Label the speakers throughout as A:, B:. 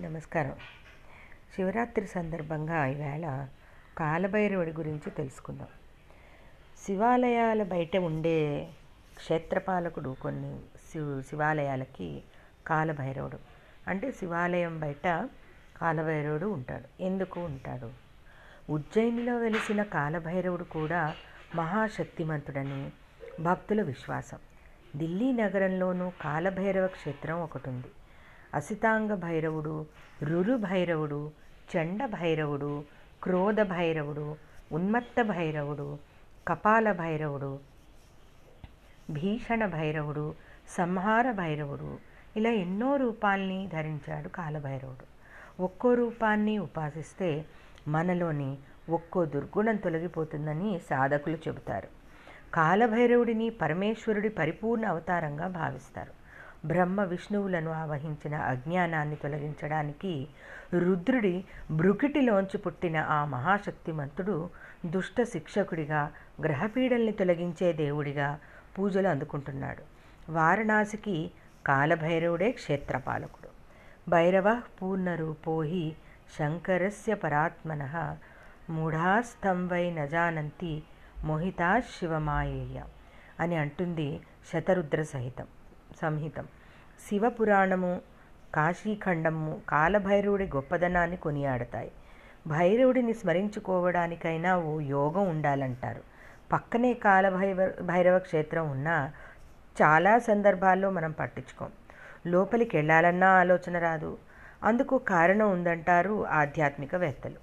A: నమస్కారం. శివరాత్రి సందర్భంగా ఈవేళ కాలభైరవుడి గురించి తెలుసుకుందాం. శివాలయాల బయట ఉండే క్షేత్రపాలకుడు కొన్ని శివ శివాలయాలకి కాలభైరవుడు. అంటే శివాలయం బయట కాలభైరవుడు ఉంటాడు. ఎందుకు ఉంటాడు? ఉజ్జయినిలో వెలిసిన కాలభైరవుడు కూడా మహాశక్తిమంతుడని భక్తుల విశ్వాసం. ఢిల్లీ నగరంలోనూ కాలభైరవ క్షేత్రం ఒకటి ఉంది అసితాంగ భైరవుడు రురు భైరవుడు చండ భైరవుడు క్రోధ భైరవుడు ఉన్మత్త భైరవుడు కపాల భైరవుడు భీషణ భైరవుడు సంహార భైరవుడు. ఇలా ఎన్నో రూపాల్ని ధరించాడు కాలభైరవుడు. ఒక్కో రూపాన్ని ఉపాసిస్తే మనలోని ఒక్కో దుర్గుణం తొలగిపోతుందని సాధకులు చెబుతారు. కాలభైరవుడిని పరమేశ్వరుడి పరిపూర్ణ అవతారంగా భావిస్తారు. బ్రహ్మ విష్ణువులను ఆవహించిన అజ్ఞానాన్ని తొలగించడానికి రుద్రుడి బ్రుకిటిలోంచి పుట్టిన ఆ మహాశక్తిమంతుడు దుష్ట శిక్షకుడిగా గ్రహపీడల్ని తొలగించే దేవుడిగా పూజలు అందుకుంటున్నాడు. వారణాసికి కాలభైరవుడే క్షేత్రపాలకుడు. భైరవ పూర్ణరూపోహి శంకరస్య పరాత్మన మూఢాస్తం వై నజానంతి మోహితా శివమాయేయ అని అంటుంది శతరుద్ర సహితం. సంహితం. శివపురాణము కాశీఖండము కాలభైరవుడి గొప్పదనాన్ని కొనియాడతాయి. భైరవుడిని స్మరించుకోవడానికైనా ఓ యోగం ఉండాలంటారు. పక్కనే కాలభైవ భైరవ క్షేత్రం ఉన్నా చాలా సందర్భాల్లో మనం పట్టించుకోం. లోపలికి వెళ్ళాలన్నా ఆలోచన రాదు. అందుకు కారణం ఉందంటారు ఆధ్యాత్మికవేత్తలు.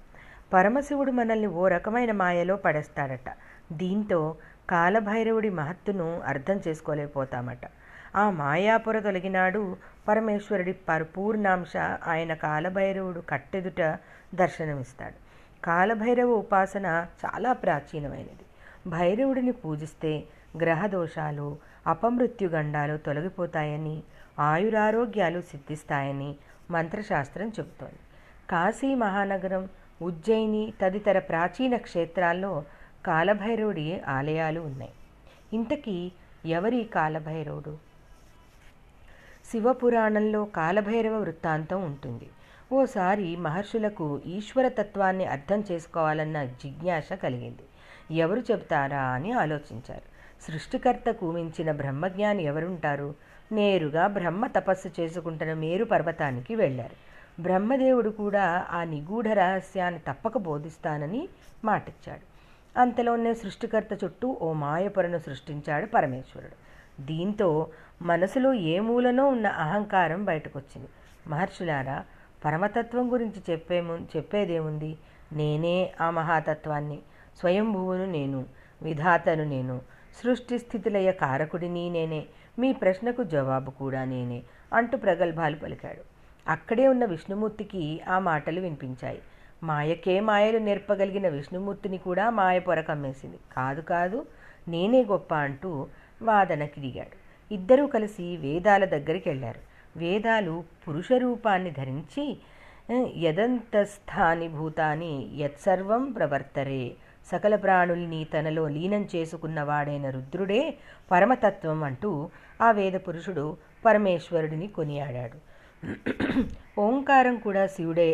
A: పరమశివుడు మనల్ని ఓ రకమైన మాయలో పడేస్తాడట. దీంతో కాలభైరవుడి మహత్తును అర్థం చేసుకోలేకపోతామట. ఆ మాయాపుర తొలగినాడు పరమేశ్వరుడి పరిపూర్ణాంశ ఆయన కాలభైరవుడు కట్టెదుట దర్శనమిస్తాడు. కాలభైరవ ఉపాసన చాలా ప్రాచీనమైనది. భైరవుడిని పూజిస్తే గ్రహదోషాలు అపమృత్యుగండాలు తొలగిపోతాయని ఆయురారోగ్యాలు సిద్ధిస్తాయని మంత్రశాస్త్రం చెబుతోంది. కాశీ మహానగరం ఉజ్జయిని తదితర ప్రాచీన క్షేత్రాల్లో కాలభైరవుడి ఆలయాలు ఉన్నాయి. ఇంతకీ ఎవరి కాలభైరవుడు? శివపురాణంలో కాలభైరవ వృత్తాంతం ఉంటుంది. ఓసారి మహర్షులకు ఈశ్వరతత్వాన్ని అర్థం చేసుకోవాలన్న జిజ్ఞాస కలిగింది. ఎవరు చెబుతారా అని ఆలోచించారు. సృష్టికర్తకు మించిన బ్రహ్మజ్ఞాని ఎవరుంటారు? నేరుగా బ్రహ్మ తపస్సు చేసుకుంటున్న మేరు పర్వతానికి వెళ్ళారు. బ్రహ్మదేవుడు కూడా ఆ నిగూఢ రహస్యాన్ని తప్పక బోధిస్తానని మాటిచ్చాడు. అంతలోనే సృష్టికర్త చుట్టూ ఓ మాయపొరను సృష్టించాడు పరమేశ్వరుడు. దీంతో మనసులో ఏ మూలనో ఉన్న అహంకారం బయటకొచ్చింది. మహర్షులారా పరమతత్వం గురించి చెప్పేము చెప్పేదేముంది? నేనే ఆ మహాతత్వాన్ని. స్వయంభువును నేను విధాతను నేను సృష్టి స్థితిలయ కారకుడిని నేనే మీ ప్రశ్నకు జవాబు కూడా నేనే అంటూ ప్రగల్భాలు పలికాడు. అక్కడే ఉన్న విష్ణుమూర్తికి ఆ మాటలు వినిపించాయి. మాయకే మాయలు నేర్పగలిగిన విష్ణుమూర్తిని కూడా మాయ పొరకమ్మేసింది కాదు కాదు నేనే గొప్ప అంటూ వాదనకి దిగాడు ఇద్దరూ కలిసి వేదాల దగ్గరికి వెళ్ళారు వేదాలు పురుష రూపాన్ని ధరించి యదంతస్థాని భూతాని యత్సర్వం ప్రవర్తరే. సకల ప్రాణుల్ని తనలో లీనం చేసుకున్నవాడైన రుద్రుడే పరమతత్వం అంటూ ఆ వేద పురుషుడు పరమేశ్వరుడిని కొనియాడాడు. ఓంకారం కూడా శివుడే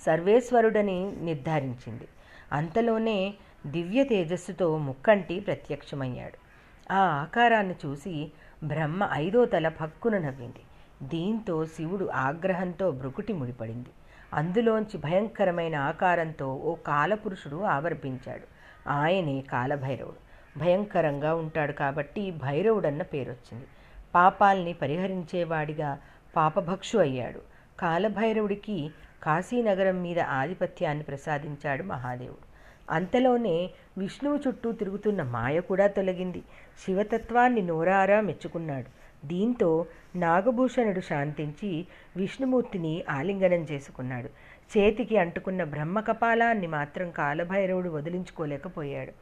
A: సర్వేశ్వరుడని నిర్ధారించింది. అంతలోనే దివ్య తేజస్సుతో ముక్కంటి ప్రత్యక్షమయ్యాడు. ఆ ఆకారాన్ని చూసి బ్రహ్మ ఐదో తల పక్కున నవ్వింది. దీంతో శివుడు ఆగ్రహంతో బ్రుకుటి ముడిపడింది. అందులోంచి భయంకరమైన ఆకారంతో ఓ కాలపురుషుడు ఆవర్పించాడు ఆయనే కాలభైరవుడు. భయంకరంగా ఉంటాడు కాబట్టి భైరవుడన్న పేరొచ్చింది. పాపాల్ని పరిహరించేవాడిగా పాపభక్షు అయ్యాడు. కాలభైరవుడికి కాశీనగరం మీద ఆధిపత్యాన్ని ప్రసాదించాడు మహాదేవుడు. అంతలోనే విష్ణువు చుట్టూ తిరుగుతున్న మాయ కూడా తొలగింది. శివతత్వాన్ని నోరారా మెచ్చుకున్నాడు. దీంతో నాగభూషణుడు శాంతించి విష్ణుమూర్తిని ఆలింగనం చేసుకున్నాడు. చేతికి అంటుకున్న బ్రహ్మకపాలాన్ని మాత్రం కాలభైరవుడు వదిలించుకోలేకపోయాడు.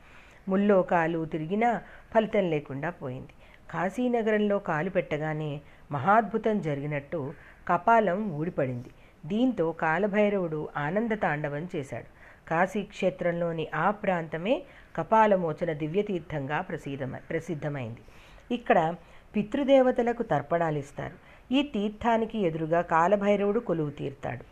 A: ముల్లోకాలు తిరిగినా ఫలితం లేకుండా పోయింది. కాశీనగరంలో కాలు పెట్టగానే మహాద్భుతం జరిగినట్టు కపాలం ఊడిపడింది. దీంతో కాలభైరవుడు ఆనంద తాండవం చేశాడు. కాశీక్షేత్రంలోని ఆ ప్రాంతమే కపాలమోచన దివ్యతీర్థంగా ప్రసిద్ధమ ప్రసిద్ధమైంది. ఇక్కడ పితృదేవతలకు తర్పణాలు ఇస్తారు ఈ తీర్థానికి ఎదురుగా కాలభైరవుడు కొలువు తీర్తాడు.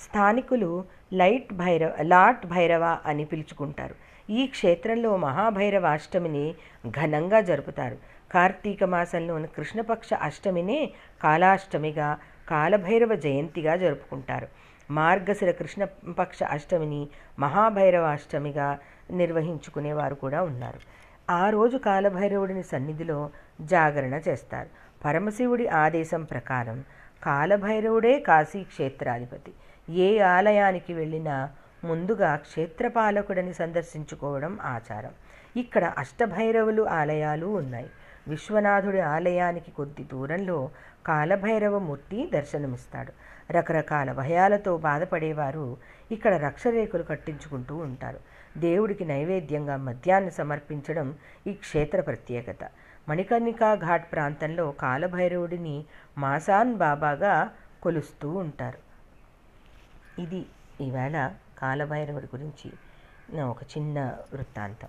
A: స్థానికులు లైట్ భైరవ లాట్ భైరవ అని పిలుచుకుంటారు. ఈ క్షేత్రంలో మహాభైరవ అష్టమిని ఘనంగా జరుపుతారు. కార్తీక మాసంలోని కృష్ణపక్ష అష్టమినే కాలాష్టమిగా కాలభైరవ జయంతిగా జరుపుకుంటారు. మార్గశిర కృష్ణపక్ష అష్టమిని మహాభైరవ అష్టమిగా నిర్వహించుకునేవారు కూడా ఉన్నారు. ఆ రోజు కాలభైరవుడిని సన్నిధిలో జాగరణ చేస్తారు. పరమశివుడి ఆదేశం ప్రకారం కాలభైరవుడే కాశీ క్షేత్రాధిపతి. ఏ ఆలయానికి వెళ్ళినా ముందుగా క్షేత్రపాలకుడిని సందర్శించుకోవడం ఆచారం. ఇక్కడ అష్టభైరవులు ఆలయాలు ఉన్నాయి. విశ్వనాథుడి ఆలయానికి కొద్ది దూరంలో కాలభైరవమూర్తి దర్శనమిస్తాడు. రకరకాల భయాలతో బాధపడేవారు ఇక్కడ రక్షరేకులు కట్టించుకుంటూ ఉంటారు. దేవుడికి నైవేద్యంగా మద్యాన్ని సమర్పించడం ఈ క్షేత్ర ప్రత్యేకత. మణికర్ణికా ఘాట్ ప్రాంతంలో కాలభైరవుడిని మాసాన్ బాబాగా కొలుస్తూ ఉంటారు. ఇది ఈవేళ కాలభైరవుడి గురించి. నా ఒక చిన్న వృత్తాంతం.